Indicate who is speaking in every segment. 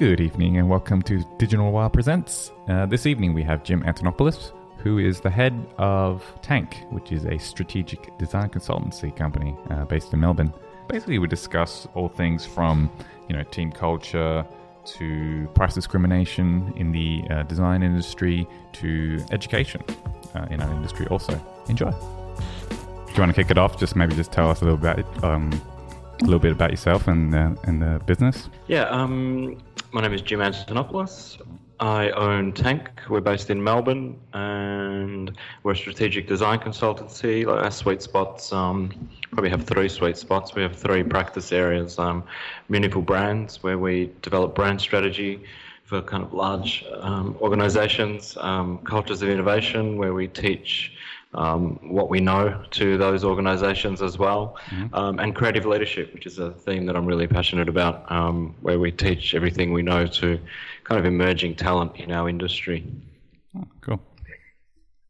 Speaker 1: Good evening and welcome to Digital Noir Presents. Uh, this evening we have Jim Antonopoulos, who is the head of Tank, which is a strategic design consultancy company uh, based in Melbourne. Basically, we discuss all things from you know team culture to price discrimination in the uh, design industry to education uh, in our industry. Also, enjoy. Do you want to kick it off? Just maybe just tell us a little bit, um, a little bit about yourself and uh, and the business.
Speaker 2: Yeah, um, my name is Jim Antonopoulos. I own Tank. We're based in Melbourne, and we're a strategic design consultancy. Like our sweet spots, um, probably have three sweet spots. We have three practice areas: um, meaningful brands, where we develop brand strategy for kind of large um, organisations; um, cultures of innovation, where we teach um, what we know to those organisations as well, mm-hmm. um, and creative leadership, which is a theme that I'm really passionate about, um, where we teach everything we know to kind of emerging talent in our industry.
Speaker 1: Oh, cool.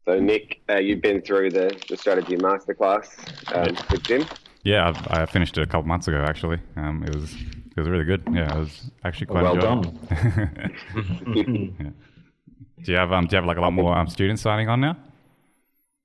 Speaker 3: So, Nick, uh, you've been through the, the strategy masterclass um, with Jim.
Speaker 1: Yeah, I've, i finished it a couple months ago. Actually, um, it was it was really good. Yeah, it was actually quite
Speaker 2: well
Speaker 1: done. yeah. Do you have um, do you have like a lot more um, students signing on now?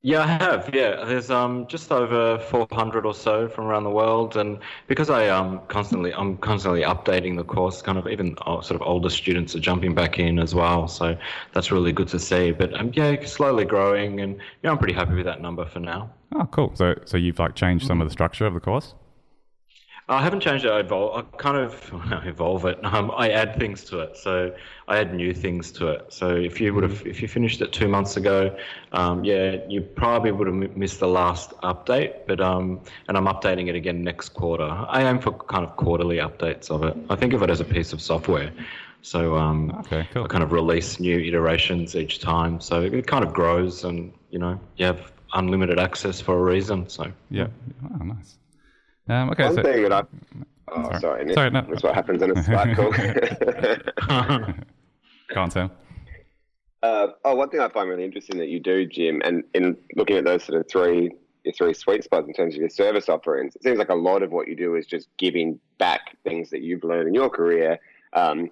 Speaker 2: Yeah, I have. Yeah, there's um just over 400 or so from around the world, and because I um constantly I'm constantly updating the course, kind of even uh, sort of older students are jumping back in as well. So that's really good to see. But um, yeah, slowly growing, and yeah, I'm pretty happy with that number for now.
Speaker 1: Oh, cool. So so you've like changed some of the structure of the course.
Speaker 2: I haven't changed it. I evolve. I kind of evolve it. Um, I add things to it. So I add new things to it. So if you would have, if you finished it two months ago, um, yeah, you probably would have missed the last update. But um, and I'm updating it again next quarter. I aim for kind of quarterly updates of it. I think of it as a piece of software. So um, okay, cool. I kind of release new iterations each time. So it kind of grows, and you know, you have unlimited access for a reason. So
Speaker 1: yeah, oh, nice. Um, okay,
Speaker 3: One
Speaker 1: so,
Speaker 3: thing that I. Oh, sorry. sorry, Nick. sorry no. That's what happens in a Slack call.
Speaker 1: Can't Sam.
Speaker 3: Uh, oh, one thing I find really interesting that you do, Jim, and in looking at those sort of three your three sweet spots in terms of your service offerings, it seems like a lot of what you do is just giving back things that you've learned in your career um,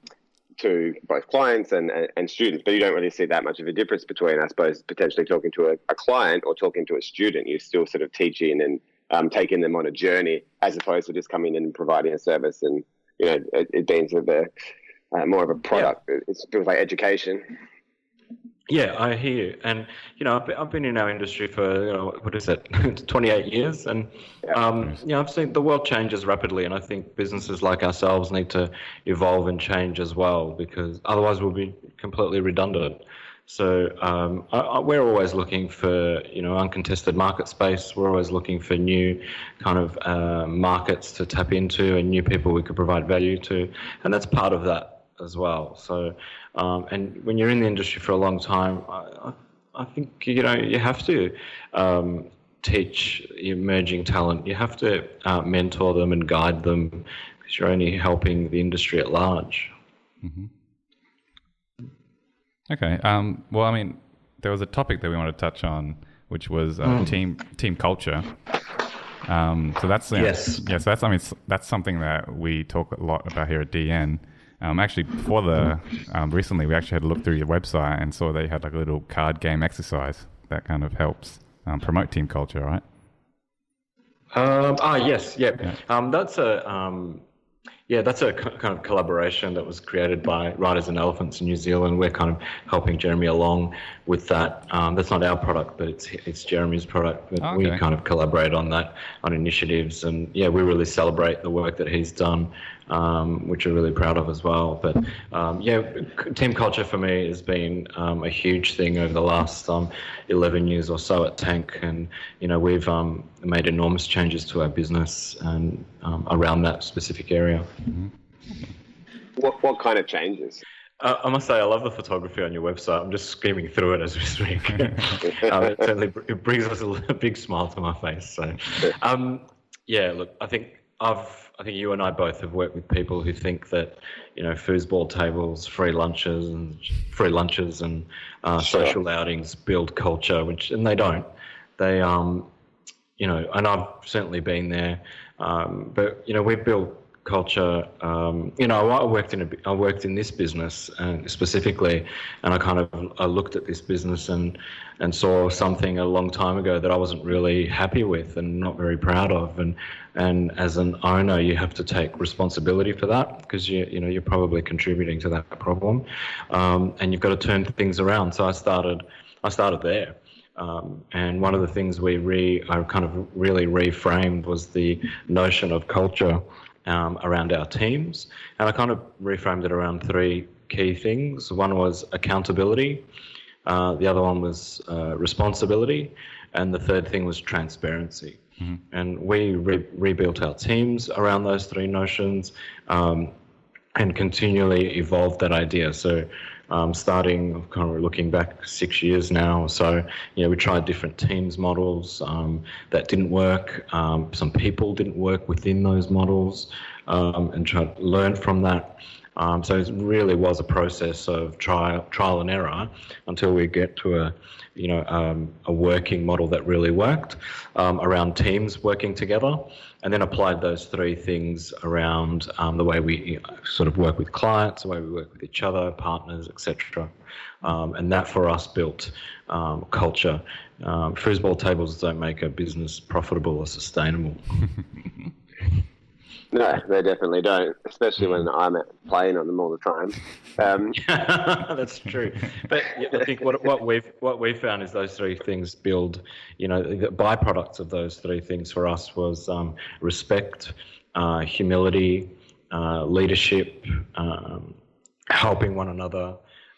Speaker 3: to both clients and, and, and, students. But you don't really see that much of a difference between, I suppose, potentially talking to a, a client or talking to a student. You're still sort of teaching and um, taking them on a journey as opposed to just coming in and providing a service and you know it, it being sort of a uh, more of a product. Yeah. It feels like education.
Speaker 2: Yeah, I hear you. And, you know, I've been, I've been in our industry for, you know, what is it, 28 years. And, yeah. um, you know, I've seen the world changes rapidly. And I think businesses like ourselves need to evolve and change as well because otherwise we'll be completely redundant. So um, I, I, we're always looking for you know uncontested market space. We're always looking for new kind of uh, markets to tap into and new people we could provide value to, and that's part of that as well. So um, and when you're in the industry for a long time, I, I think you know you have to. Um, teach emerging talent. You have to uh, mentor them and guide them because you're only helping the industry at large.
Speaker 1: Mm-hmm. Okay. Um, well, I mean, there was a topic that we wanted to touch on, which was uh, mm. team team culture. Um, so that's
Speaker 2: yes,
Speaker 1: yes. Yeah, so that's I mean that's something that we talk a lot about here at DN. Um, actually, before the um, recently, we actually had a look through your website and saw they had like a little card game exercise that kind of helps um, promote team culture, right?
Speaker 2: Um, ah, yes, yeah. yeah. Um, that's a um, yeah, that's a kind of collaboration that was created by Riders and Elephants in New Zealand. We're kind of helping Jeremy along with that. Um, that's not our product, but it's it's Jeremy's product. But okay. we kind of collaborate on that on initiatives, and yeah, we really celebrate the work that he's done um, which we're really proud of as well. But um, yeah, team culture for me has been um, a huge thing over the last um, 11 years or so at Tank, and you know we've um, made enormous changes to our business and um, around that specific area. Mm-hmm.
Speaker 3: What what kind of changes?
Speaker 2: Uh, I must say, I love the photography on your website. I'm just skimming through it as we speak. um, it certainly it brings us a, a, big smile to my face. So, um, yeah, look, I think I've I think you and I both have worked with people who think that, you know, foosball tables, free lunches, and free lunches and uh, sure. social outings build culture, which and they don't. They, um, you know, and I've certainly been there, um, but you know, we've built culture. Um, you know, I worked in a, I worked in this business and specifically, and I kind of I looked at this business and and saw something a long time ago that I wasn't really happy with and not very proud of. And and as an owner, you have to take responsibility for that because you you know you're probably contributing to that problem, um, and you've got to turn things around. So I started I started there. Um, and one of the things we re, I kind of really reframed was the notion of culture um, around our teams. And I kind of reframed it around three key things. One was accountability, uh, the other one was uh, responsibility, and the third thing was transparency. Mm-hmm. And we re- rebuilt our teams around those three notions um, and continually evolved that idea. So um, starting kind of looking back six years now. or So, you know, we tried different teams models um, that didn't work. Um, some people didn't work within those models um, and tried to learn from that. Um, so it really was a process of trial, trial and error until we get to a, you know, um, a working model that really worked around teams working together and then applied those three things around um, the way we sort of work with clients, the way we work with each other, partners, etc. Um, and that for us built um, culture. Um, foosball tables don't make a business profitable or sustainable.
Speaker 3: No, they definitely don't, especially when I'm playing on them all the time. Um,
Speaker 2: That's true. But I think what, what we've what we've found is those three things build. You know, the byproducts of those three things for us was um, respect, uh, humility, uh, leadership, um, helping one another.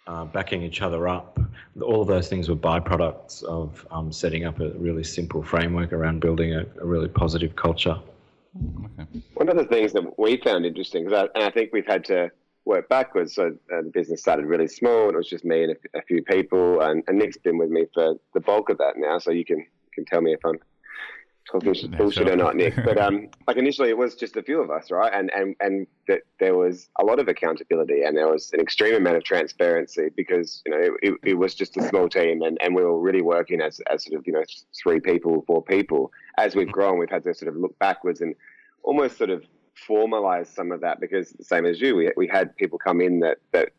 Speaker 2: Uh, backing each other up. All of those things were byproducts of um, setting up a really simple framework around building a, a really positive culture.
Speaker 3: Okay. One of the things that we found interesting, because I, and I think we've had to work backwards. So uh, the business started really small, and it was just me and a, a few people. And, and, Nick's been with me for the bulk of that now, so you can can tell me if I'm talking yeah, bullshit sure. or not, Nick. But um, like initially, it was just a few of us, right? And and and that there was a lot of accountability, and there was an extreme amount of transparency because you know it, it, it was just a small team, and, and we were really working as as sort of you know three people, four people. As we've grown, we've had to sort of look backwards and almost sort of formalize some of that because the same as you, we we had people come in that that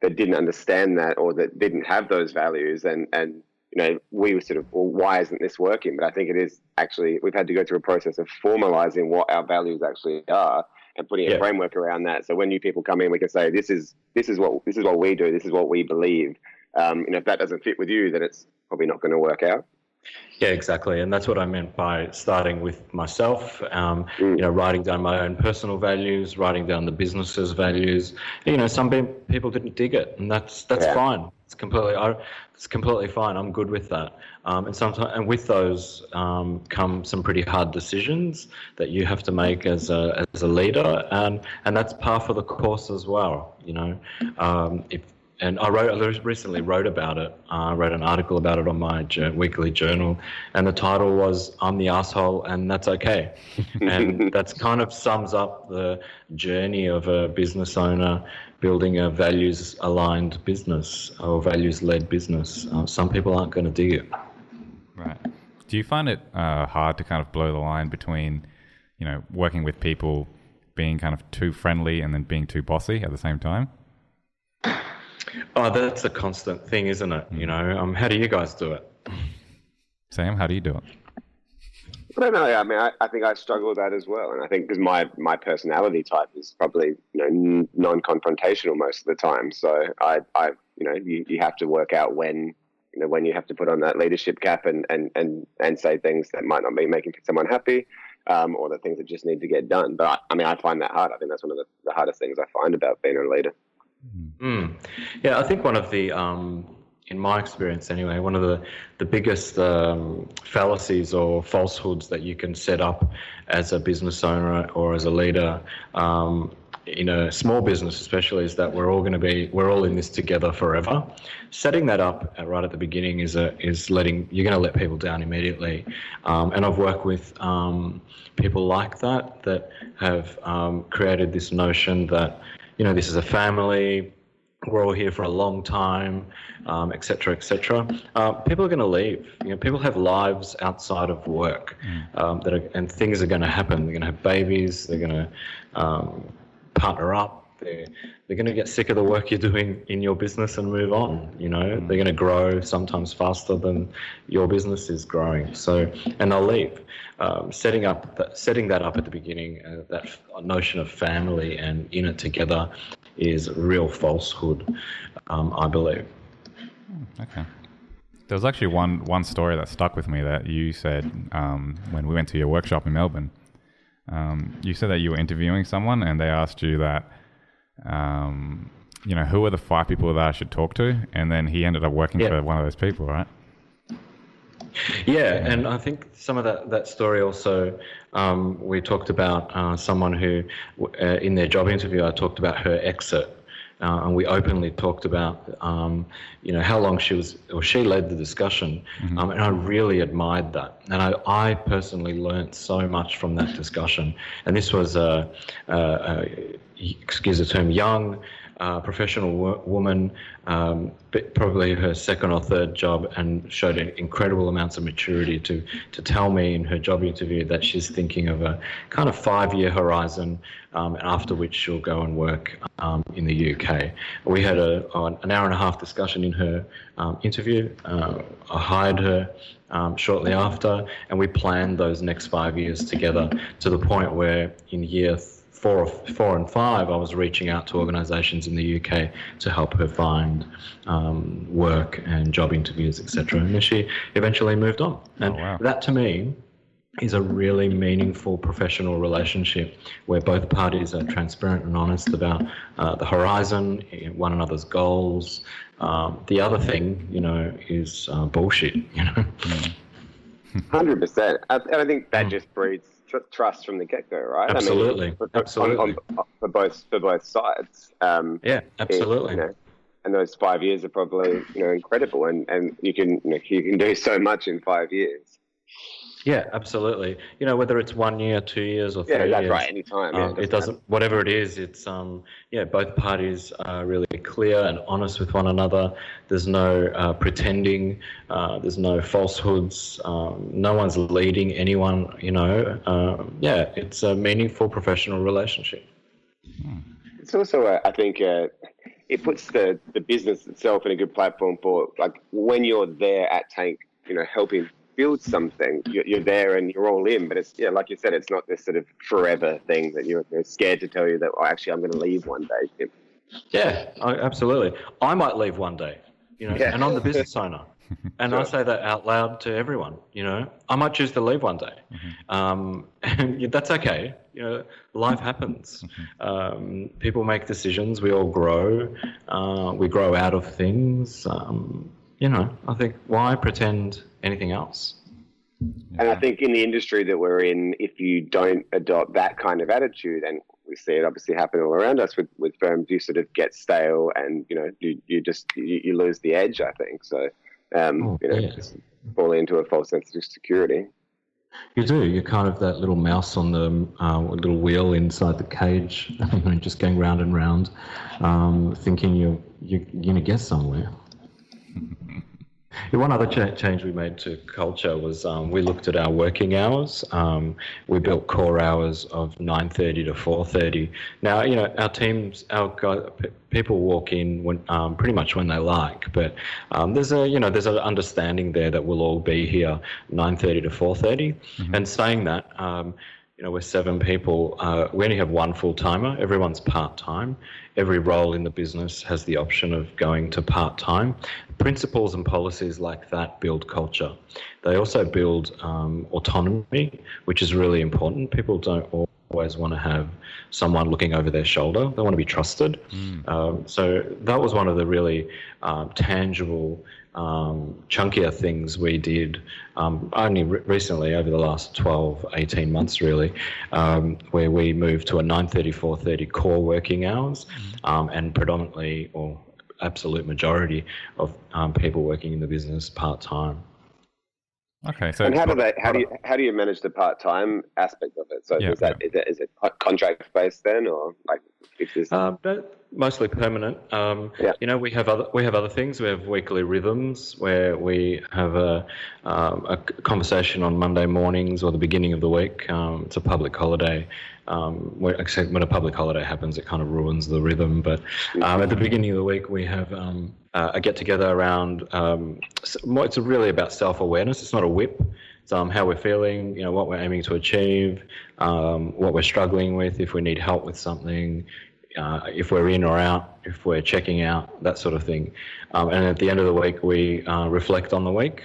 Speaker 3: that didn't understand that or that didn't have those values and and you know, we were sort of, well, why isn't this working? But I think it is actually, we've had to go through a process of formalizing what our values actually are and putting yeah. a framework around that. So when new people come in, we can say, this is, this is what, this is what we do. This is what we believe. Um, and if that doesn't fit with you, then it's probably not going to work out.
Speaker 2: Yeah, exactly, and that's what I meant by starting with myself. Um, mm. You know, writing down my own personal values, writing down the business's values. You know, some people didn't dig it, and that's that's yeah. fine. It's completely, I, it's completely fine. I'm good with that. Um, and sometimes, and with those um, come some pretty hard decisions that you have to make as a as a leader, and and that's par for the course as well. You know, um, if and I wrote I recently wrote about it. Uh, I wrote an article about it on my weekly journal, and the title was "I'm the asshole, and that's okay," and that's kind of sums up the journey of a business owner building a values aligned business or values led business. Uh, some people aren't going to dig it.
Speaker 1: Right. Do you find it uh, hard to kind of blow the line between, you know, working with people being kind of too friendly and then being too bossy at the same time?
Speaker 2: Oh, that's a constant thing, isn't it? You know, um, how do you guys do it?
Speaker 1: Sam, how do you do it?
Speaker 3: I don't know. I mean, I, I think I struggle with that as well, and I think because my my personality type is probably you know non-confrontational most of the time. So I, I you know, you, you have to work out when you know when you have to put on that leadership cap and and and and say things that might not be making someone happy, um, or the things that just need to get done. But I, I mean, I find that hard. I think that's one of the, the hardest things I find about being a leader.
Speaker 2: Mm. Yeah, I think one of the, um, in my experience anyway, one of the, the biggest um, fallacies or falsehoods that you can set up as a business owner or as a leader um, in a small business especially is that we're all going to be we're all in this together forever. Setting that up right at the beginning is a is letting you're going to let people down immediately. Um, and i've worked with um, people like that that have um, created this notion that you know, this is a family. we're all here for a long time, um, et cetera, et cetera. Uh, people are going to leave. You know, people have lives outside of work, mm. um, that are, and things are going to happen. They're going to have babies. They're going to um, partner up. They're, they're going to get sick of the work you're doing in your business and move on. You know, mm. they're going to grow sometimes faster than your business is growing. So, and they'll leave. Um, setting up, that, setting that up at the beginning, uh, that notion of family and in it together, is real falsehood, um, I believe.
Speaker 1: Okay. There was actually one one story that stuck with me that you said um, when we went to your workshop in Melbourne. Um, you said that you were interviewing someone and they asked you that, um, you know, who are the five people that I should talk to? And then he ended up working for one of those people, right?
Speaker 2: Yeah, and I think some of that, that story also, um, we talked about uh, someone who, uh, in their job interview, I talked about her exit. Uh, and we openly talked about, um, you know, how long she was, or she led the discussion, mm-hmm. um, and I really admired that. And I, I personally learned so much from that discussion. And this was a, a, a excuse the term, young uh, professional wo- woman, um, probably her second or third job, and showed incredible amounts of maturity to to tell me in her job interview that she's thinking of a kind of five year horizon, um, after which she'll go and work um, in the UK. We had a, an hour and a half discussion in her um, interview. Uh, I hired her. Um, shortly after, and we planned those next five years together to the point where in year four, four and five, I was reaching out to organisations in the UK to help her find um, work and job interviews, etc. And she eventually moved on. And oh, wow. that to me is a really meaningful professional relationship where both parties are transparent and honest about uh, the horizon, one another's goals. Um, the other thing, you know, is uh, bullshit. You know.
Speaker 3: Hundred percent, and I think that mm. just breeds tr- trust from the get go, right?
Speaker 2: Absolutely, I mean, for, absolutely. On,
Speaker 3: on, for both for both sides.
Speaker 2: Um, yeah, absolutely. It, you know,
Speaker 3: and those five years are probably you know incredible, and and you can you, know, you can do so much in five years.
Speaker 2: Yeah, absolutely. You know, whether it's one year, two years, or three
Speaker 3: yeah, that's
Speaker 2: years,
Speaker 3: right. Anytime. Yeah,
Speaker 2: um, it doesn't. Matter. Whatever it is, it's um, yeah. Both parties are really clear and honest with one another. There's no uh, pretending. Uh, there's no falsehoods. Um, no one's leading anyone. You know. Um, yeah, it's a meaningful professional relationship.
Speaker 3: It's also, uh, I think, uh, it puts the the business itself in a good platform for like when you're there at Tank, you know, helping build something, you're, you're, there and you're all in. But it's yeah, like you said, it's not this sort of forever thing that you're, you're scared to tell you that oh, actually I'm going to leave one day.
Speaker 2: Yeah, absolutely. I might leave one day, you know, yeah. and I'm the business owner. And sure. I say that out loud to everyone, you know, I might choose to leave one day. Mm-hmm. Um, and that's okay. You know, life happens. Mm-hmm. Um, people make decisions. We all grow. Uh, we grow out of things. Um, you know, I think why pretend anything else?
Speaker 3: And I think in the industry that we're in, if you don't adopt that kind of attitude, and we see it obviously happen all around us with, with firms, you sort of get stale and, you know, you, you just, you, you lose the edge, I think. So, um, oh, you know, yeah. fall into a false sense of security.
Speaker 2: You do. You're kind of that little mouse on the uh, little wheel inside the cage, just going round and round, um, thinking you're, you're going to get somewhere. One other cha- change we made to culture was um, we looked at our working hours. Um, we built core hours of 9:30 to 4:30. Now, you know, our teams, our guys, people walk in when, um, pretty much when they like, but um, there's a, you know, there's an understanding there that we'll all be here 9:30 to 4:30. Mm-hmm. And saying that um, you know, we're seven people. Uh, we only have one full timer. Everyone's part time. Every role in the business has the option of going to part time. Principles and policies like that build culture. They also build um, autonomy, which is really important. People don't always want to have someone looking over their shoulder. They want to be trusted. Mm. Um, so that was one of the really um, tangible um, chunkier things we did um, only re- recently over the last 12, 18 months really, um, where we moved to a 9.30, 4.30 core working hours mm-hmm. um, and predominantly or absolute majority of um, people working in the business part-time.
Speaker 1: Okay, so
Speaker 3: and how do they? How do you how do you manage the part time aspect of it? So yeah, is that yeah. is it is it contract based then, or like
Speaker 2: if this? Um, mostly permanent. Um, yeah. You know, we have other we have other things. We have weekly rhythms where we have a um, a conversation on Monday mornings or the beginning of the week. Um, it's a public holiday. Um, when, when a public holiday happens, it kind of ruins the rhythm. But um, at the beginning of the week, we have um, uh, a get together around. Um, it's really about self awareness. It's not a whip. It's um, how we're feeling. You know what we're aiming to achieve, um, what we're struggling with, if we need help with something. Uh, if we're in or out, if we're checking out, that sort of thing. and at the end of the week, we uh, reflect on the week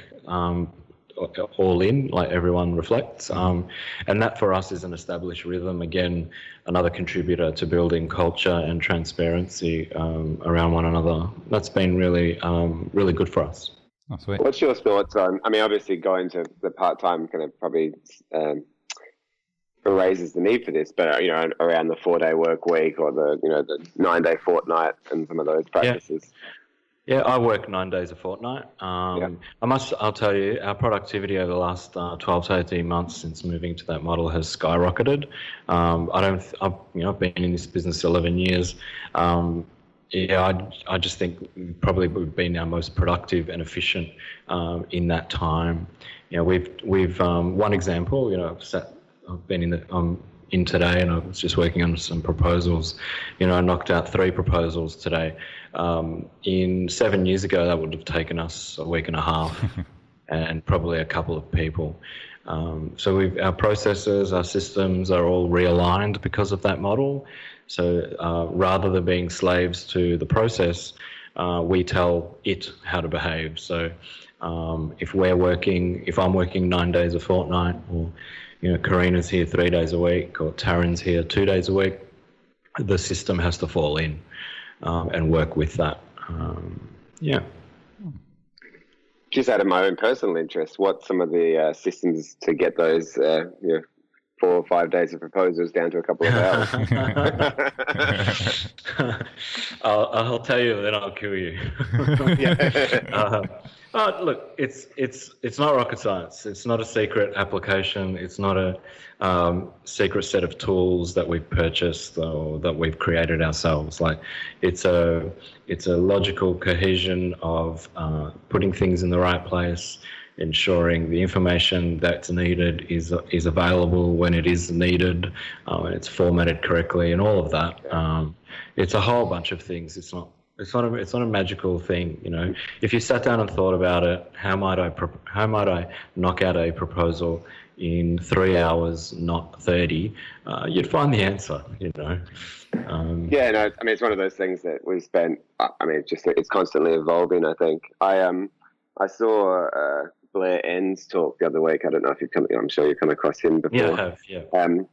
Speaker 2: all in, like everyone reflects. Um, and that for us is an established rhythm. Again, another contributor to building culture and transparency um, around one another. That's been really, um, really good for us.
Speaker 3: Oh, What's your thoughts on? I mean, obviously, going to the part time kind of probably um, raises the need for this, but you know, around the four day work week or the you know the nine day fortnight and some of those practices. Yeah.
Speaker 2: Yeah, I work nine days a fortnight. Um, yeah. I must, I'll tell you, our productivity over the last uh, 12 to 18 months since moving to that model has skyrocketed. Um, I don't, I've, you know, I've been in this business 11 years. Um, yeah, I, I just think probably we've been our most productive and efficient um, in that time. You know, we've, we've, um, one example, you know, I've, sat, I've been in the, I'm in today and I was just working on some proposals. You know, I knocked out three proposals today. Um, in seven years ago, that would have taken us a week and a half and probably a couple of people. Um, so our processes, our systems are all realigned because of that model. So uh, rather than being slaves to the process, uh, we tell it how to behave. So um, if we're working, if I'm working nine days a fortnight, or you know, Karina's here three days a week, or Taryn's here two days a week, the system has to fall in um, and work with that. Um, yeah.
Speaker 3: Just out of my own personal interest, what some of the uh, systems to get those uh, you know, four or five days of proposals down to a couple of hours?
Speaker 2: I'll, I'll, tell you, then I'll kill you. uh, uh, look, it's it's it's not rocket science. It's not a secret application. It's not a um, secret set of tools that we've purchased or that we've created ourselves. Like, it's a it's a logical cohesion of uh, putting things in the right place, ensuring the information that's needed is is available when it is needed, uh, and it's formatted correctly, and all of that. Um, it's a whole bunch of things. It's not it's not a it's not a magical thing, you know. If you sat down and thought about it, how might I how might I knock out a proposal in three hours, not thirty? Uh, you'd find the answer, you know.
Speaker 3: Um, yeah, no, I mean it's one of those things that we spent. I mean, it's just it's constantly evolving. I think I um I saw uh, Blair Enns talk the other week. I don't know if you've come. I'm sure you've come across him before.
Speaker 2: Yeah, I have. Yeah.
Speaker 3: Um,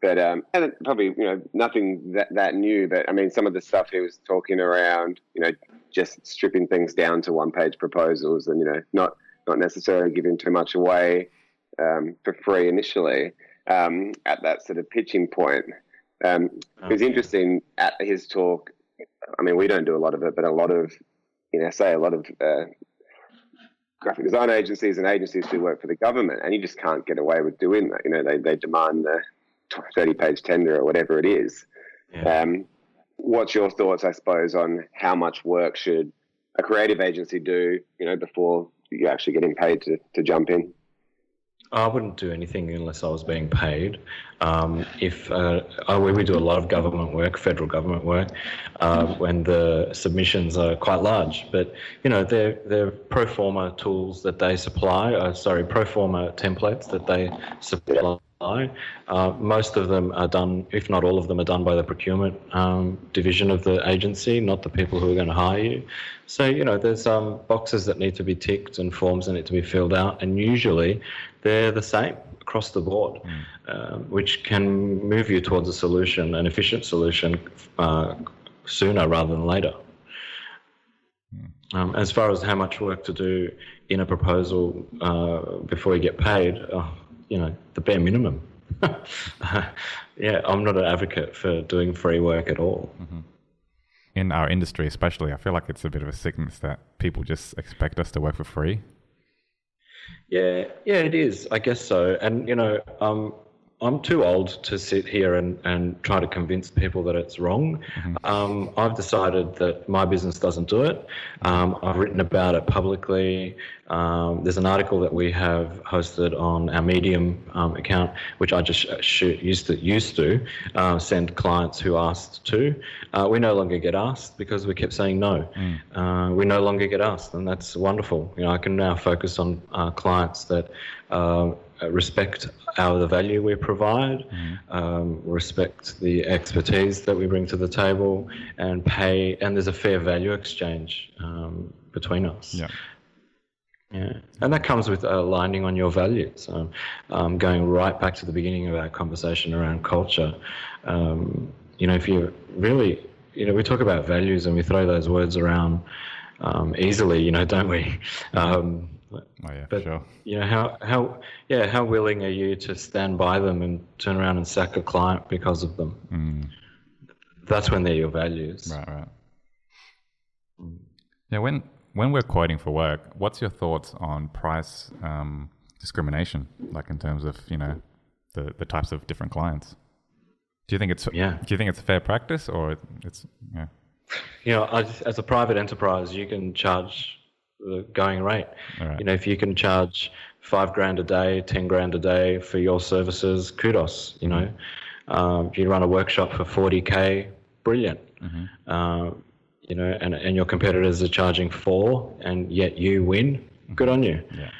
Speaker 3: but um, and probably you know nothing that that new. But I mean, some of the stuff he was talking around, you know, just stripping things down to one page proposals, and you know, not not necessarily giving too much away um, for free initially um, at that sort of pitching point. Um, okay. It was interesting at his talk. I mean, we don't do a lot of it, but a lot of, you know, say a lot of uh, graphic design agencies and agencies who work for the government, and you just can't get away with doing that. You know, they, they demand the 30 page tender or whatever it is. Yeah. Um, what's your thoughts, I suppose, on how much work should a creative agency do, you know, before you're actually getting paid to, to jump in?
Speaker 2: I wouldn't do anything unless I was being paid. Um, if uh, we, we do a lot of government work, federal government work, uh, when the submissions are quite large, but you know they're they're pro forma tools that they supply. Uh, sorry, pro forma templates that they supply. Uh, most of them are done, if not all of them, are done by the procurement um, division of the agency, not the people who are going to hire you. So, you know, there's um, boxes that need to be ticked and forms that need to be filled out, and usually they're the same across the board, mm. uh, which can move you towards a solution, an efficient solution, uh, sooner rather than later. Mm. Um, as far as how much work to do in a proposal uh, before you get paid, oh, you know, the bare minimum. yeah, I'm not an advocate for doing free work at all. Mm-hmm.
Speaker 1: In our industry, especially, I feel like it's a bit of a sickness that people just expect us to work for free.
Speaker 2: Yeah, yeah, it is. I guess so. And you know, um, I'm too old to sit here and, and try to convince people that it's wrong. Mm-hmm. Um, I've decided that my business doesn't do it. Um, I've written about it publicly. Um, there's an article that we have hosted on our Medium um, account, which I just shoot, used to used to uh, send clients who asked to. Uh, we no longer get asked because we kept saying no. Mm. Uh, we no longer get asked, and that's wonderful. You know, I can now focus on uh, clients that uh, respect our the value we provide, mm. um, respect the expertise that we bring to the table, and pay. And there's a fair value exchange um, between us.
Speaker 1: Yeah.
Speaker 2: Yeah, and that comes with aligning on your values. Um, um, going right back to the beginning of our conversation around culture, um, you know, if you really, you know, we talk about values and we throw those words around um, easily, you know, don't we? Um,
Speaker 1: Oh yeah,
Speaker 2: but,
Speaker 1: sure.
Speaker 2: You know how how yeah how willing are you to stand by them and turn around and sack a client because of them?
Speaker 1: Mm.
Speaker 2: That's when they're your values.
Speaker 1: Right, right. Mm. Yeah, when when we're quoting for work, what's your thoughts on price um, discrimination? Like in terms of you know the the types of different clients. Do you think it's
Speaker 2: yeah?
Speaker 1: Do you think it's fair practice or it's yeah?
Speaker 2: You know, as a private enterprise, you can charge the going rate.
Speaker 1: Right.
Speaker 2: You know, if you can charge five grand a day, ten grand a day for your services, kudos. You know, um, if you run a workshop for forty k, brilliant.
Speaker 1: Mm-hmm.
Speaker 2: Uh, you know, and and your competitors are charging four, and yet you win. Good on you.
Speaker 1: Yeah.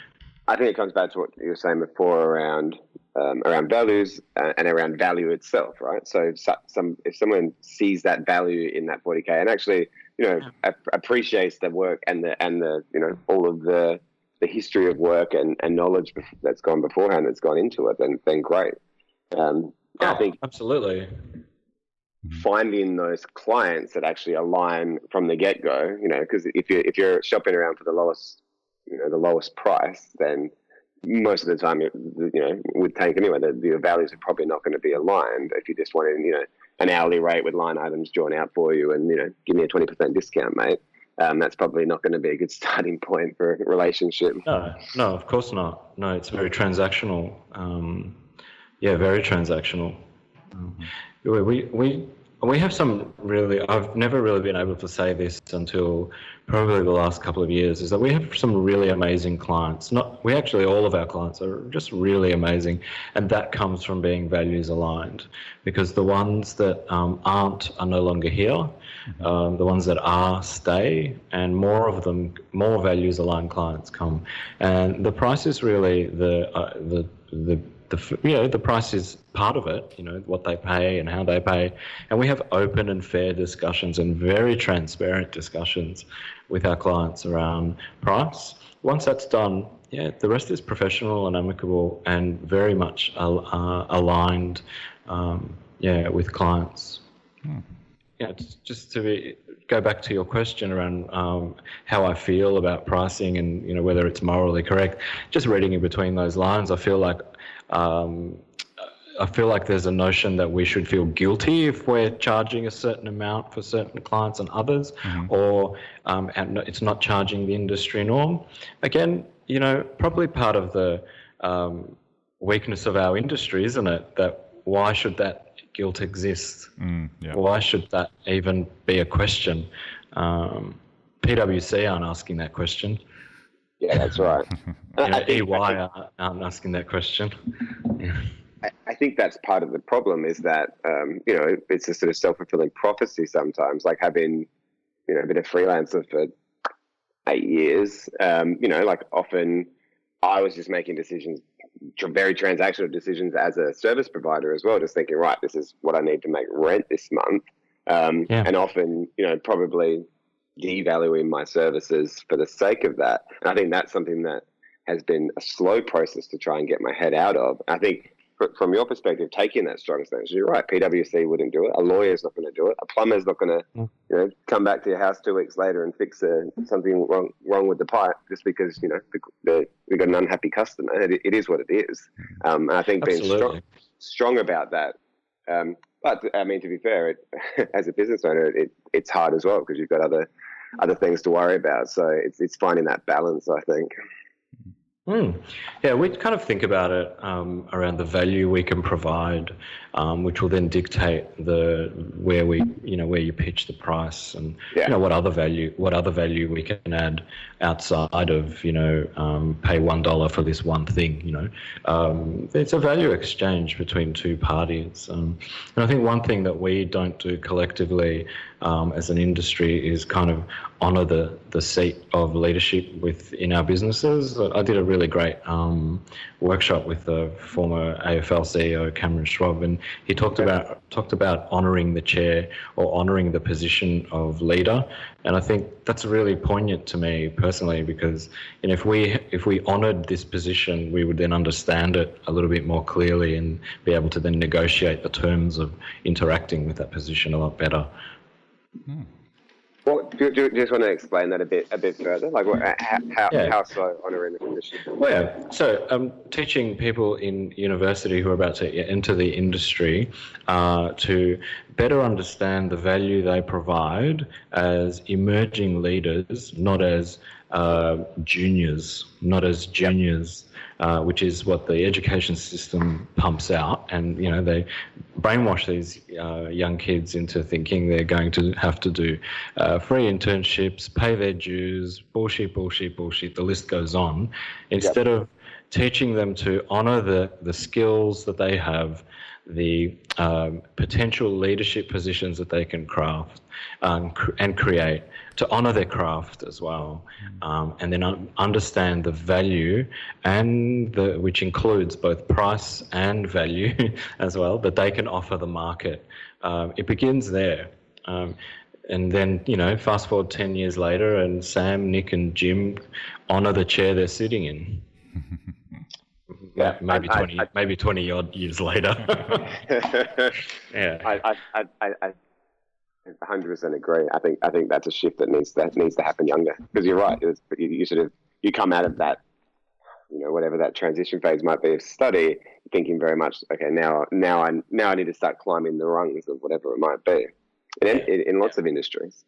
Speaker 3: I think it comes back to what you were saying before around um, around values uh, and around value itself, right? So if some if someone sees that value in that 40k and actually you know ap- appreciates the work and the and the you know all of the the history of work and, and knowledge that's gone beforehand that's gone into it, then then great. Um, I think
Speaker 2: absolutely
Speaker 3: finding those clients that actually align from the get go. You know, because if you if you're shopping around for the lowest you know the lowest price, then most of the time, you know, with Tank anyway, the, the values are probably not going to be aligned if you just wanted, you know, an hourly rate with line items drawn out for you and, you know, give me a 20% discount, mate. Um, that's probably not going to be a good starting point for a relationship.
Speaker 2: No, no, of course not. No, it's very transactional. Um, yeah, very transactional. Mm-hmm. We, we, we have some really, I've never really been able to say this until probably the last couple of years, is that we have some really amazing clients. Not, we actually, all of our clients are just really amazing. And that comes from being values aligned because the ones that um, aren't are no longer here. Mm-hmm. Um, the ones that are stay, and more of them, more values aligned clients come. And the price is really the, uh, the, the the you know the price is part of it. You know what they pay and how they pay, and we have open and fair discussions and very transparent discussions with our clients around price. Once that's done, yeah, the rest is professional and amicable and very much uh, aligned, um, yeah, with clients.
Speaker 1: Hmm.
Speaker 2: Yeah, just to be, go back to your question around um, how I feel about pricing and you know whether it's morally correct. Just reading in between those lines, I feel like um, I feel like there's a notion that we should feel guilty if we're charging a certain amount for certain clients and others,
Speaker 1: mm-hmm.
Speaker 2: or um, and it's not charging the industry norm. Again, you know, probably part of the um, weakness of our industry, isn't it? That why should that guilt exist?
Speaker 1: Mm, yeah.
Speaker 2: Why should that even be a question? Um, PwC aren't asking that question.
Speaker 3: Yeah, that's right.
Speaker 2: yeah, EY aren't asking that question.
Speaker 3: I, I think that's part of the problem is that um, you know it's a sort of self fulfilling prophecy sometimes, like having you know been a freelancer for eight years. Um, you know, like often I was just making decisions, very transactional decisions as a service provider as well, just thinking, right, this is what I need to make rent this month. Um,
Speaker 2: yeah.
Speaker 3: And often, you know, probably devaluing my services for the sake of that. And I think that's something that has been a slow process to try and get my head out of. I think from your perspective, taking that strong stance, you're right. PwC wouldn't do it. A lawyer's not going to do it. A plumber's not going to,
Speaker 2: mm.
Speaker 3: you know, come back to your house two weeks later and fix a, something wrong wrong with the pipe just because you know the, the, we've got an unhappy customer. It, it is what it is. Um, and I think being strong, strong about that. Um, but I mean, to be fair, it, as a business owner, it, it's hard as well because you've got other other things to worry about. So it's it's finding that balance, I think.
Speaker 2: Mm. Yeah, we kind of think about it um, around the value we can provide, um, which will then dictate the where we, you know, where you pitch the price and yeah. you know what other value, what other value we can add outside of, you know, um, pay one dollar for this one thing. You know, um, it's a value exchange between two parties, um, and I think one thing that we don't do collectively um, as an industry is kind of honour the, the seat of leadership within our businesses. I did a really great um, workshop with the former AFL CEO Cameron Schwab, and he talked about talked about honouring the chair or honouring the position of leader. And I think that's really poignant to me personally because you know if we if we honoured this position, we would then understand it a little bit more clearly and be able to then negotiate the terms of interacting with that position a lot better.
Speaker 3: Hmm. Well, do, do, do you just want to explain that a bit a bit further? Like, what, how, how, yeah. how so the condition?
Speaker 2: Well, yeah. So, um, teaching people in university who are about to enter the industry uh, to better understand the value they provide as emerging leaders, not as uh, juniors, not as juniors uh, which is what the education system pumps out, and you know they brainwash these uh, young kids into thinking they're going to have to do uh, free internships, pay their dues, bullshit, bullshit, bullshit. The list goes on. Instead yep. of teaching them to honour the the skills that they have, the um, potential leadership positions that they can craft um, cr- and create to honor their craft as well, mm. um, and then understand the value and the which includes both price and value as well that they can offer the market. Um, it begins there. Um, and then, you know, fast forward 10 years later, and Sam, Nick, and Jim honor the chair they're sitting in. yeah, maybe I, 20, I, maybe 20 odd years later.
Speaker 3: yeah. I, I, I, I 100% agree. I think I think that's a shift that needs that needs to happen younger because you're right. Was, you, you, sort of you come out of that, you know, whatever that transition phase might be of study, thinking very much, okay, now now I now I need to start climbing the rungs of whatever it might be, in, in, in lots of industries.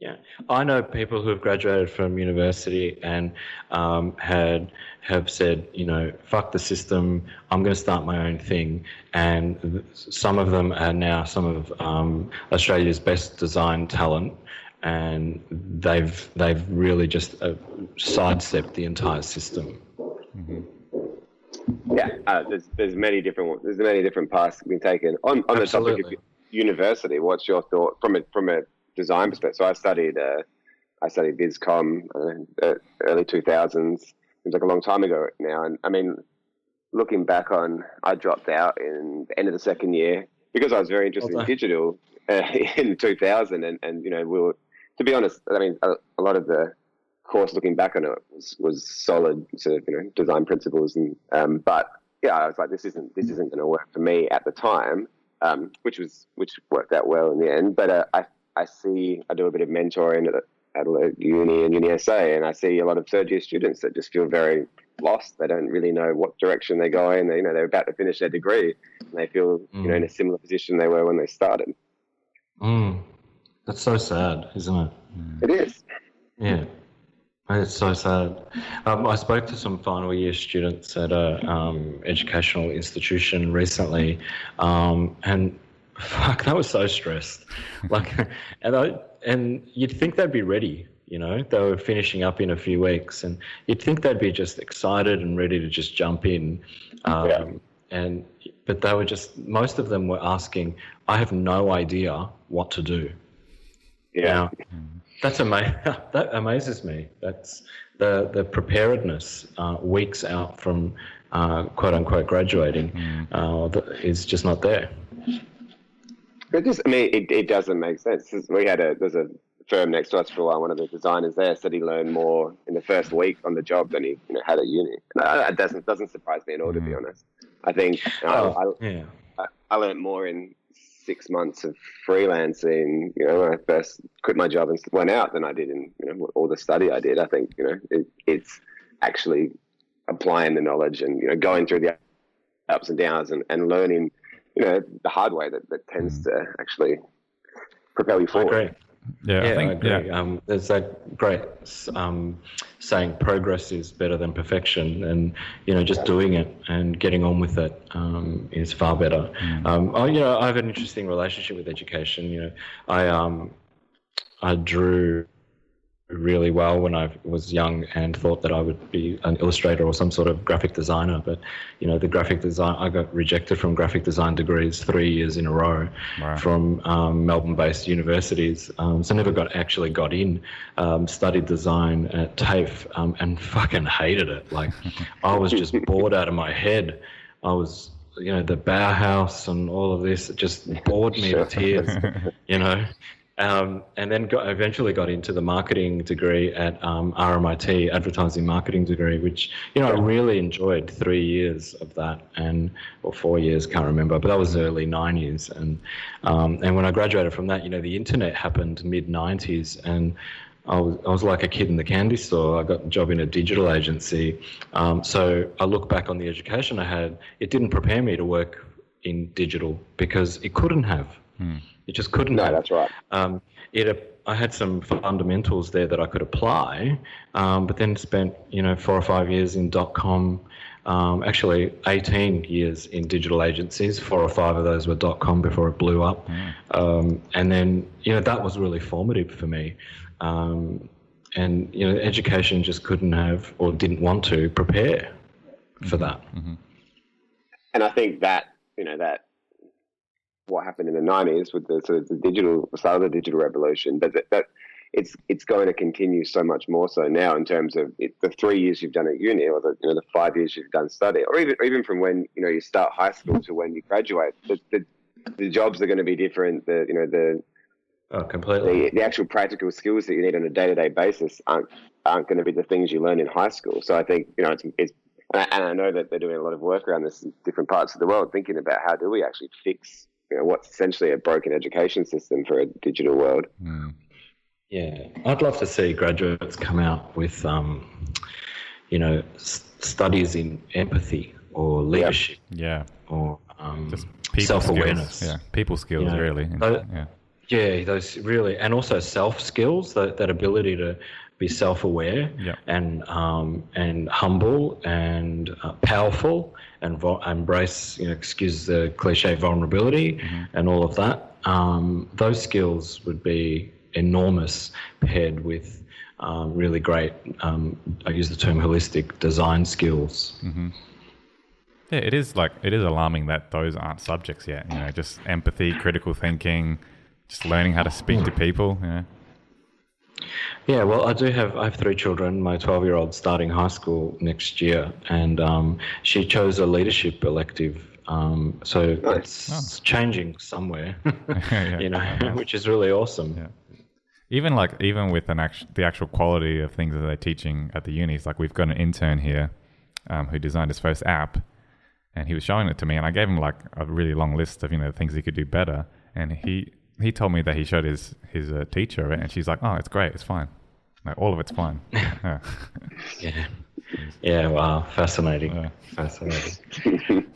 Speaker 2: Yeah, I know people who have graduated from university and um, had have said, you know, fuck the system. I'm going to start my own thing. And some of them are now some of um, Australia's best design talent, and they've they've really just uh, sidestepped the entire system.
Speaker 3: Mm-hmm. Yeah, uh, there's there's many different there's many different paths being taken on on the topic of university. What's your thought from a from a design perspective. So I studied uh, I studied Viscom uh, early two thousands. Seems like a long time ago now. And I mean, looking back on, I dropped out in the end of the second year because I was very interested in digital uh, in 2000. And, and, you know, we were, to be honest, I mean, a, a, lot of the course looking back on it was, was solid sort of, you know, design principles. And, um, but yeah, I was like, this isn't, this isn't going to work for me at the time. Um, which was, which worked out well in the end. But uh, I I see, I do a bit of mentoring at Adelaide Uni and Uni SA, and I see a lot of third year students that just feel very lost. They don't really know what direction they're going. They, you know, they're about to finish their degree, and they feel, mm. you know, in a similar position they were when they started.
Speaker 2: Mm. That's so sad, isn't it?
Speaker 3: Mm. It is.
Speaker 2: Yeah. It's so sad. Um, I spoke to some final year students at a um, educational institution recently, um, and fuck, that was so stressed. like, and I, and you'd think they'd be ready. You know, they were finishing up in a few weeks, and you'd think they'd be just excited and ready to just jump in. Um, yeah. And but they were just most of them were asking, "I have no idea what to do."
Speaker 3: Yeah, now,
Speaker 2: that's ama- That amazes me. That's the the preparedness uh, weeks out from uh, quote unquote graduating mm. uh, is just not there.
Speaker 3: It just, I mean, it, it doesn't make sense. We had a, there's a firm next to us for a while. One of the designers there said he learned more in the first week on the job than he you know, had at uni. And it doesn't doesn't surprise me at all, to be mm. honest. I think know, oh, I, yeah. I, I learned more in six months of freelancing. You know, when I first quit my job and went out than I did in you know all the study I did. I think you know it, it's actually applying the knowledge and you know going through the ups and downs and, and learning you know the hard way that, that tends mm. to actually propel you forward.
Speaker 1: Yeah,
Speaker 2: yeah,
Speaker 1: I think
Speaker 2: I agree.
Speaker 1: yeah.
Speaker 2: Um, there's that great um, saying, "Progress is better than perfection," and you know, just doing it and getting on with it um, is far better.
Speaker 1: Mm.
Speaker 2: Um, I, you know, I have an interesting relationship with education. You know, I um, I drew really well when I was young and thought that I would be an illustrator or some sort of graphic designer. But you know, the graphic design I got rejected from graphic design degrees three years in a row
Speaker 1: Right.
Speaker 2: from um, Melbourne-based universities. Um, so never got actually got in. Um, studied design at TAFE um, and fucking hated it. Like I was just bored out of my head. I was. You know the Bauhaus and all of this it just bored me to tears. You know, um, and then got, eventually got into the marketing degree at um, RMIT, advertising marketing degree, which you know I really enjoyed. Three years of that, and or four years, can't remember, but that was early '90s. And um, and when I graduated from that, you know, the internet happened mid '90s, and I was, I was like a kid in the candy store. I got a job in a digital agency. Um, so I look back on the education I had, it didn't prepare me to work in digital because it couldn't have. It just couldn't
Speaker 3: No,
Speaker 2: have.
Speaker 3: that's right.
Speaker 2: Um, it, I had some fundamentals there that I could apply, um, but then spent, you know, four or five years in dot com. Um, actually, 18 years in digital agencies. Four or five of those were dot com before it blew up. Um, and then, you know, that was really formative for me. Um, and, you know, education just couldn't have or didn't want to prepare for that.
Speaker 3: and I think that you know that what happened in the nineties with the sort of the digital the start of the digital revolution, but that, that it's it's going to continue so much more so now in terms of it, the three years you've done at uni or the you know the five years you've done study, or even even from when you know you start high school to when you graduate, the the, the jobs are going to be different. The you know the
Speaker 2: Oh, completely.
Speaker 3: the, the actual practical skills that you need on a day to day basis aren't aren't going to be the things you learn in high school. So I think you know it's it's and I, and I know that they're doing a lot of work around this in different parts of the world, thinking about how do we actually fix you know what's essentially a broken education system for a digital world.
Speaker 1: Mm.
Speaker 2: Yeah, I'd love to see graduates come out with, um, you know, s- studies in empathy or leadership
Speaker 1: Yeah.
Speaker 2: or um,
Speaker 1: Just people
Speaker 2: self-awareness.
Speaker 1: Yeah. People skills,
Speaker 2: You know,
Speaker 1: really.
Speaker 2: but-
Speaker 1: yeah.
Speaker 2: Yeah, those really, and also self skills, that, that ability to be self aware
Speaker 1: Yeah.
Speaker 2: and um, and humble and uh, powerful and vo- embrace, you know, excuse the cliche, vulnerability and all of that. Um, those skills would be enormous paired with um, really great, um, I use the term holistic design skills.
Speaker 1: Yeah, it is like it is alarming that those aren't subjects yet. You know, just empathy, critical thinking, just learning how to speak to people. You know.
Speaker 2: Yeah, well, I do have I have three children. My twelve year old starting high school next year, and um, she chose a leadership elective. Um, so it's changing somewhere,
Speaker 1: Yeah,
Speaker 2: you know,
Speaker 1: nice.
Speaker 2: which is really awesome.
Speaker 1: Yeah. Even like even with an act- the actual quality of things that they're teaching at the unis, like we've got an intern here um, who designed his first app, and he was showing it to me, and I gave him like a really long list of you know things he could do better, and he he told me that he showed his his uh, teacher it, and she's like, oh, it's great, it's fine, like all of it's fine. yeah.
Speaker 2: Yeah, yeah. Wow, fascinating,
Speaker 1: Yeah.
Speaker 2: fascinating.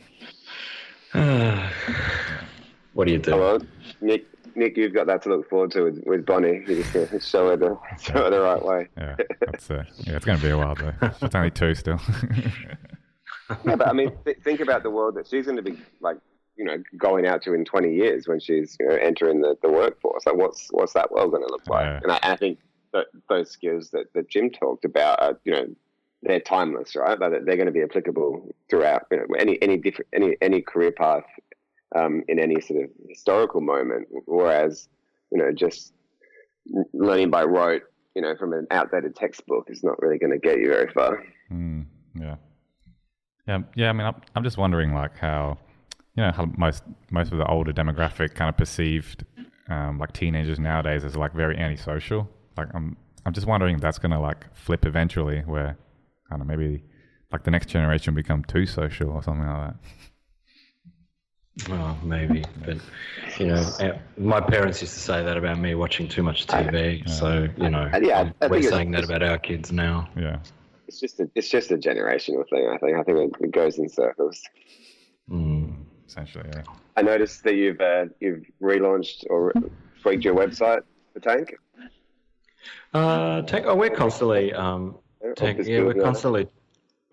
Speaker 2: what do you do?
Speaker 3: Well, Nick, Nick, you've got that to look forward to with, with Bonnie. You just show her the show her the right way.
Speaker 1: Yeah, that's uh, yeah. It's going to be a while though. She's only two still.
Speaker 3: Yeah, but I mean, th- think about the world that she's going to be like, you know, going out to in 20 years when she's you know entering the, the workforce. Like, what's what's that world going to look like?
Speaker 1: Yeah.
Speaker 3: And I, I think that those skills that, that Jim talked about are, you know, they're timeless, right? Like, they're going to be applicable throughout, you know, any any different any any career path um, in any sort of historical moment. Whereas, you know, just learning by rote, you know, from an outdated textbook is not really going to get you very far.
Speaker 1: Mm, yeah, yeah, yeah. I mean, I'm, I'm just wondering, like, how you know how most most of the older demographic kind of perceived um, like teenagers nowadays as like very antisocial. Like, I'm I'm just wondering if that's gonna like flip eventually, where I don't know, maybe like the next generation become too social or something like that.
Speaker 2: Oh, maybe, but you know, uh, my parents used to say that about me watching too much TV. So you know,
Speaker 3: Uh, yeah, I
Speaker 2: we're saying that about our kids now.
Speaker 1: Yeah,
Speaker 3: It's just a it's just a generational thing. I think I think it, it goes in circles.
Speaker 1: Essentially, yeah.
Speaker 3: I noticed that you've uh, you've relaunched or tweaked your website the tank?
Speaker 2: Uh, tank. Oh, we're constantly. Um, tank, yeah, we're constantly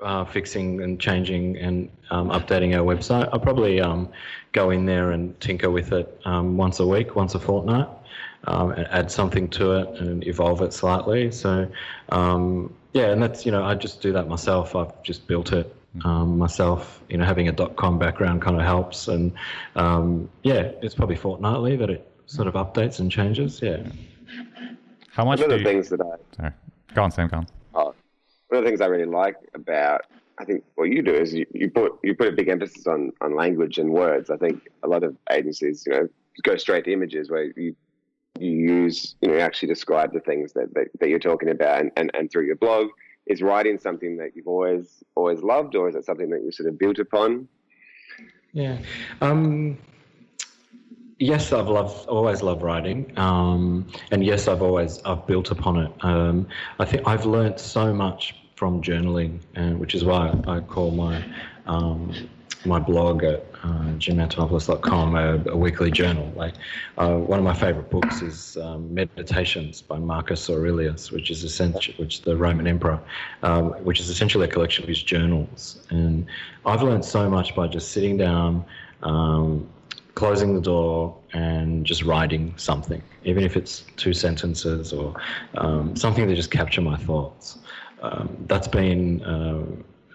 Speaker 2: uh, fixing and changing and um, updating our website. I'll probably um, go in there and tinker with it um, once a week, once a fortnight, um, and add something to it and evolve it slightly. So, um, yeah, and that's you know I just do that myself. I've just built it um, myself. You know, having a .com background kind of helps, and yeah, it's probably fortnightly that it sort of updates and changes. Yeah.
Speaker 1: How much?
Speaker 3: One
Speaker 1: of
Speaker 3: the things that I.
Speaker 1: Sorry. Go on, Sam. Go on.
Speaker 3: Oh, one of the things I really like about I think what you do is you, you put you put a big emphasis on on language and words. I think a lot of agencies, you know, go straight to images where you you use you know actually describe the things that, that, that you're talking about and, and, and through your blog is writing something that you've always always loved or is it something that you sort of built upon?
Speaker 2: Yeah. Um, yes i've loved always loved writing. Um, and yes i've always i've built upon it. Um, i think i've learned so much from journaling, and which is why I call my um, my blog at uh, a, a, weekly journal. Like uh, one of my favorite books is um, Meditations by Marcus Aurelius, which is essentially which the Roman emperor, um, which is essentially a collection of his journals. And I've learned so much by just sitting down. Um, closing the door and just writing something, even if it's two sentences or um, something to just capture my thoughts um, that's been uh,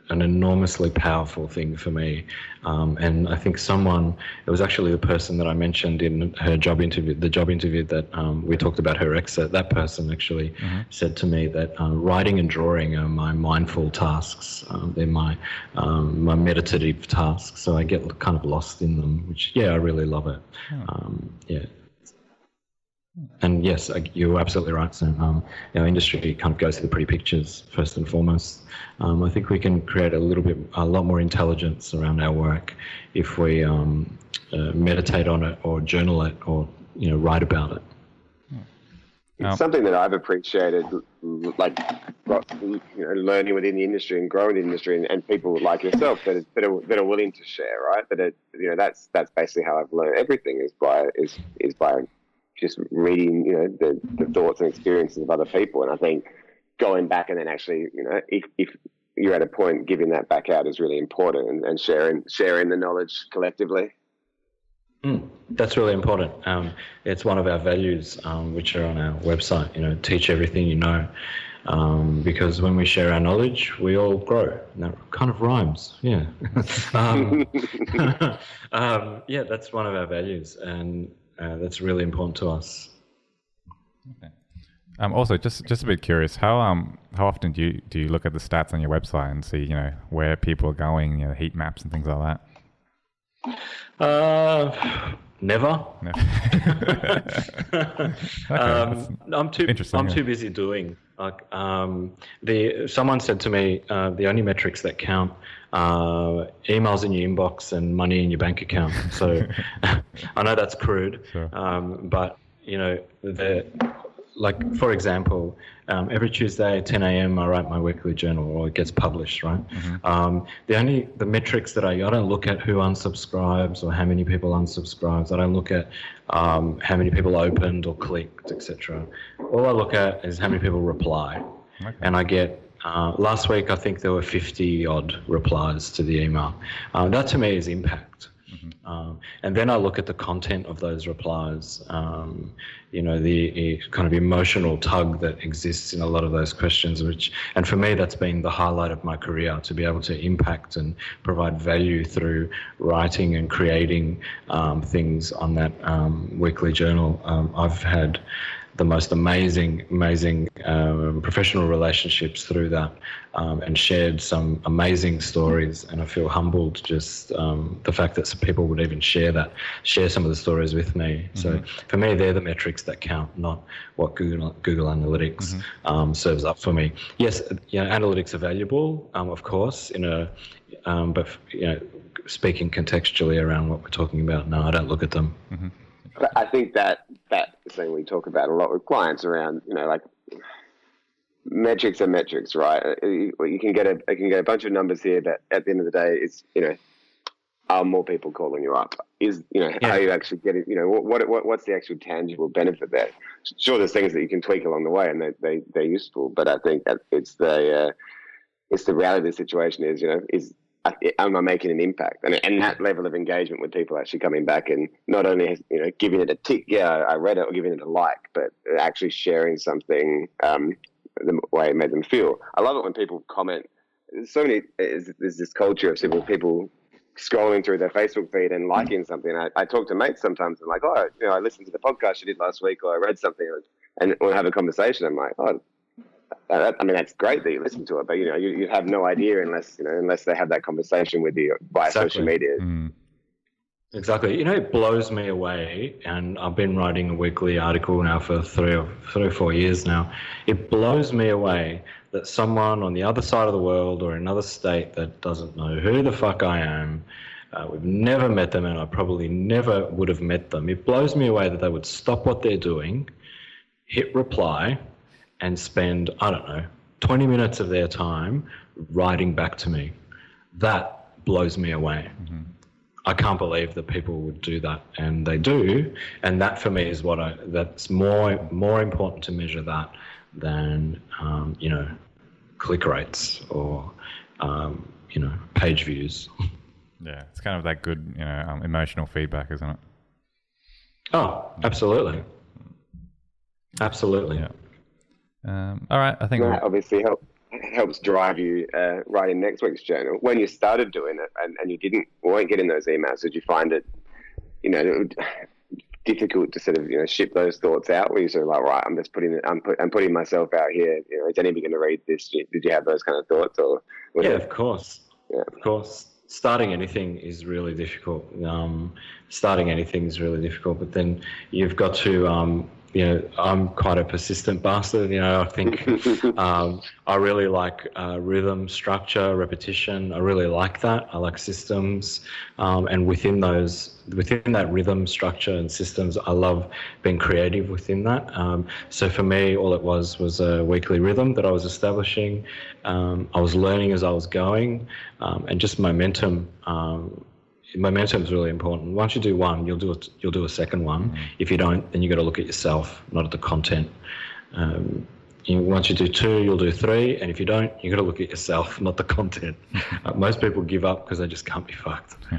Speaker 2: an enormously powerful thing for me. Um, and I think someone, it was actually the person that I mentioned in her job interview, the job interview that um, we talked about her exit. That person actually mm-hmm. said to me that uh, writing and drawing are my mindful tasks. Um, they're my um, my meditative tasks. So I get kind of lost in them, which yeah, I really love it. Oh. yeah. And yes, you're absolutely right, Sam. Um, our industry kind of goes to the pretty pictures first and foremost. Um, I think we can create a little bit, a lot more intelligence around our work if we um, uh, meditate on it or journal it or you know write about it.
Speaker 3: It's something that I've appreciated, like you know, learning within the industry and growing the industry, and, and people like yourself that are, that are, that are willing to share, right? That are, you know that's that's basically how I've learned everything is by is is by just reading, you know, the, the thoughts and experiences of other people. And I think going back and then actually, you know, if, if you're at a point, giving that back out is really important and, and sharing sharing the knowledge collectively.
Speaker 2: Mm, that's really important. Um, it's one of our values, um, which are on our website. You know, teach everything you know, um, because when we share our knowledge, we all grow. And that kind of rhymes. Yeah, um, um, yeah, that's one of our values, and uh, that's really important to us.
Speaker 1: Okay. Um, also, just just a bit curious, how um how often do you do you look at the stats on your website and see you know where people are going, you know, heat maps and things like
Speaker 2: that? Uh, never. okay, um, I'm too I'm yeah. too busy doing. Like um, the someone said to me, uh, the only metrics that count uh, emails in your inbox and money in your bank account. So I know that's crude, sure. um, but you know the like for example, um, every Tuesday at 10 a.m. I write my weekly journal, or it gets published. Right. Mm-hmm. Um, the only the metrics that I I don't look at who unsubscribes or how many people unsubscribes. I don't look at um, how many people opened or clicked, etc. All I look at is how many people reply, okay. and I get uh, last week, I think there were 50 odd replies to the email. Uh, that to me is impact. Mm-hmm. Um, and then I look at the content of those replies, um, you know, the kind of emotional tug that exists in a lot of those questions, which, and for me, that's been the highlight of my career to be able to impact and provide value through writing and creating um, things on that um, weekly journal. Um, I've had the most amazing, amazing um, professional relationships through that um, and shared some amazing stories. And I feel humbled just um, the fact that some people would even share that, share some of the stories with me. Mm-hmm. So for me, they're the metrics that count, not what Google, Google Analytics mm-hmm. Um, serves up for me. Yes, you know, analytics are valuable, um, of course, in a, um, but you know, speaking contextually around what we're talking about, no, I don't look at them.
Speaker 3: Mm-hmm. I think that that thing we talk about a lot with clients around, you know, like metrics are metrics, right? Uh, you, can get a you can get a bunch of numbers here, but at the end of the day, it's you know, are more people calling you up? Is you know
Speaker 2: Yeah.
Speaker 3: are you actually getting you know what, what what's the actual tangible benefit there? Sure, there's things that you can tweak along the way, and they, they they're useful. But I think that it's the uh, it's the reality of the situation is you know is am I making an impact? And and that level of engagement with people actually coming back and not only you know giving it a tick, yeah, I read it, or giving it a like, but actually sharing something um, the way it made them feel. I love it when people comment. There's so many. There's this culture of simple people scrolling through their Facebook feed and liking something. I, I talk to mates sometimes and like, oh, you know, I listened to the podcast you did last week, or I read something, and we'll have a conversation. I'm like, oh, I mean, that's great that you listen to it, but you know, you, you have no idea unless you know unless they have that conversation with you via
Speaker 2: Exactly.
Speaker 3: social media.
Speaker 1: Mm.
Speaker 2: Exactly. You know, it blows me away, and I've been writing a weekly article now for three or three or four years now. It blows me away that someone on the other side of the world or another state that doesn't know who the fuck I am, uh, we've never met them, and I probably never would have met them. It blows me away that they would stop what they're doing, hit reply, and spend I don't know twenty minutes of their time writing back to me. That blows me away. I can't believe that people would do that, and they do. And that for me is what I that's more more important to measure that than um, you know click rates or um, you know page views.
Speaker 1: Yeah, it's kind of that good, you know, um, emotional feedback, isn't it?
Speaker 2: Oh, absolutely, absolutely.
Speaker 1: Yeah. Um, all right, I think.
Speaker 3: That obviously help, helps drive you uh, in next week's journal. When you started doing it and, and you didn't weren't getting those emails, did you find it, you know, difficult to sort of you know ship those thoughts out? Where you sort of like, right, I'm just putting I'm, put, I'm putting myself out here. You know, is anybody going to read this? Did you have those kind of thoughts, or
Speaker 2: Yeah,
Speaker 3: it-
Speaker 2: of course.
Speaker 3: Yeah.
Speaker 2: Of course. Starting anything is really difficult. Um, starting anything is really difficult, but then you've got to, um, you know, I'm quite a persistent bastard. You know, I think um, I really like uh, rhythm, structure, repetition. I really like that. I like systems, um, and within those, within that rhythm, structure, and systems, I love being creative within that. Um, so for me, all it was was a weekly rhythm that I was establishing. Um, I was learning as I was going, um, and just momentum. Um, momentum is really important. Once you do one, you'll do a, you'll do a second one. If you don't, then you got to look at yourself, not at the content. Um, you, once you do two, you'll do three, and if you don't, you got to look at yourself, not the content. uh, most people give up because they just can't be fucked.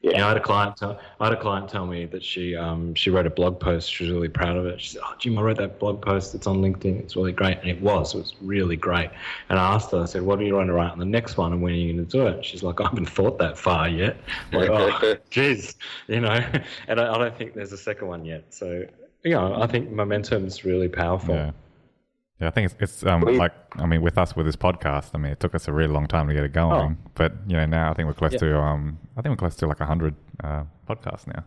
Speaker 3: Yeah.
Speaker 2: You know, I had a client. Tell, I had a client tell me that she um, she wrote a blog post. She was really proud of it. She said, "Oh, Jim, I wrote that blog post. It's on LinkedIn. It's really great." And it was. It was really great. And I asked her. I said, "What are you going to write on the next one? And when are you going to do it?" She's like, "I haven't thought that far yet." I'm like, oh, jeez, you know. And I, I don't think there's a second one yet. So, you know, I think momentum's really powerful.
Speaker 1: Yeah. Yeah, I think it's, it's um, like, I mean, with us with this podcast, I mean, it took us a really long time to get it going.
Speaker 2: Oh.
Speaker 1: But, you know, now I think we're close
Speaker 2: Yeah.
Speaker 1: to, um, I think we're close to like 100 uh, podcasts now.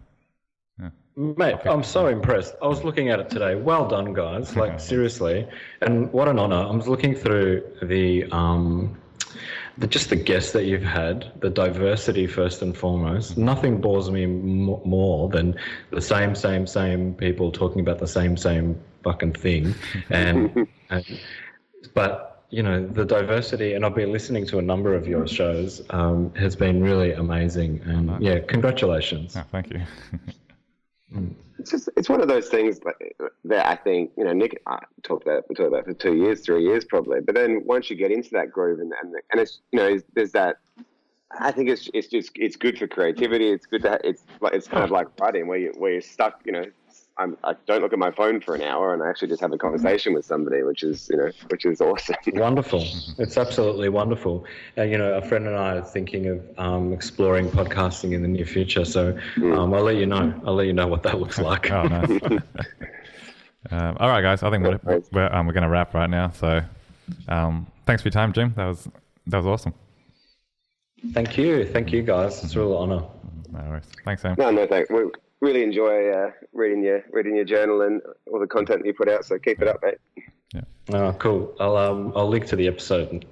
Speaker 2: Mate, I'm so impressed. I was looking at it today. Well done, guys. Like seriously, and what an honor. I was looking through the um, the, just the guests that you've had, the diversity first and foremost. Nothing bores me m- more than the same, same, same people talking about the same, same fucking thing, and, and but you know the diversity and i've been listening to a number of your shows um, has been really amazing and yeah congratulations
Speaker 1: Oh, thank you.
Speaker 3: it's just it's one of those things that I think you know Nick I talked about we talked about for two years, three years probably. But then once you get into that groove and and, and it's you know there's that. I think it's it's just it's good for creativity. It's good to it's like it's kind of like writing where you where you're stuck. You know, I'm, I don't look at my phone for an hour and I actually just have a conversation with somebody, which is you know which is awesome.
Speaker 2: Wonderful. It's absolutely wonderful. Uh, you know, a friend and I are thinking of um, exploring podcasting in the near future. So um, I'll let you know. I'll let you know what that looks like.
Speaker 1: oh, nice. um, all right, guys. I think we're, we're, um, we're going to wrap right now. So um, thanks for your time, Jim. That was, that was awesome.
Speaker 2: Thank you. Thank you, guys. It's a real honor.
Speaker 1: No worries. Thanks, Sam.
Speaker 3: no, no, thanks. We really enjoy uh, reading your reading your journal and all the content that you put out. So keep it up, mate.
Speaker 2: Oh, cool. I'll um, I'll link to the episode.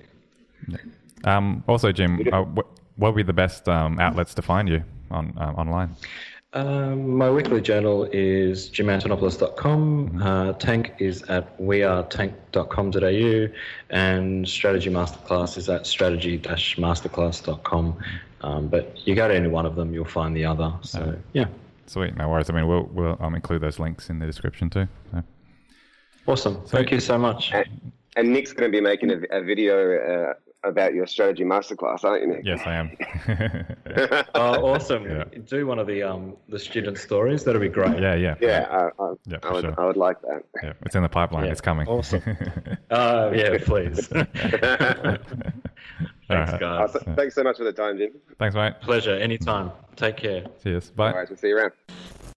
Speaker 1: Um, also, Jim, uh, wh- what would be the best um, outlets to find you on um, online?
Speaker 2: Um, my weekly journal is jimantonopoulos.com.
Speaker 1: Mm-hmm.
Speaker 2: Uh, Tank is at wearetank.com.au, and Strategy Masterclass is at strategy-masterclass.com. Um, but you go to any one of them, you'll find the other. So yeah,
Speaker 1: Sweet, no worries. I mean, we'll, we'll I'll include those links in the description too. So.
Speaker 2: awesome. Thank you so much.
Speaker 3: And, and Nick's going to be making a, a video uh, about your strategy masterclass, aren't you, Nick?
Speaker 1: Yes, I am.
Speaker 2: Oh, awesome!
Speaker 1: Yeah.
Speaker 2: Do one of the um the student stories. That'd be great.
Speaker 1: yeah, yeah,
Speaker 3: Yeah, I, I,
Speaker 1: Yeah,
Speaker 3: I would,
Speaker 1: sure.
Speaker 3: I would like that.
Speaker 1: yeah. It's in the pipeline.
Speaker 2: Yeah,
Speaker 1: It's coming.
Speaker 2: awesome. Uh, yeah, please.
Speaker 1: All
Speaker 2: Thanks,
Speaker 1: right.
Speaker 3: Uh,
Speaker 2: guys.
Speaker 3: th- thanks so much for the time, Jim.
Speaker 1: Thanks, mate.
Speaker 2: Pleasure. Anytime. Take care.
Speaker 1: Cheers.
Speaker 3: All
Speaker 1: Bye.
Speaker 3: right, we'll see you around.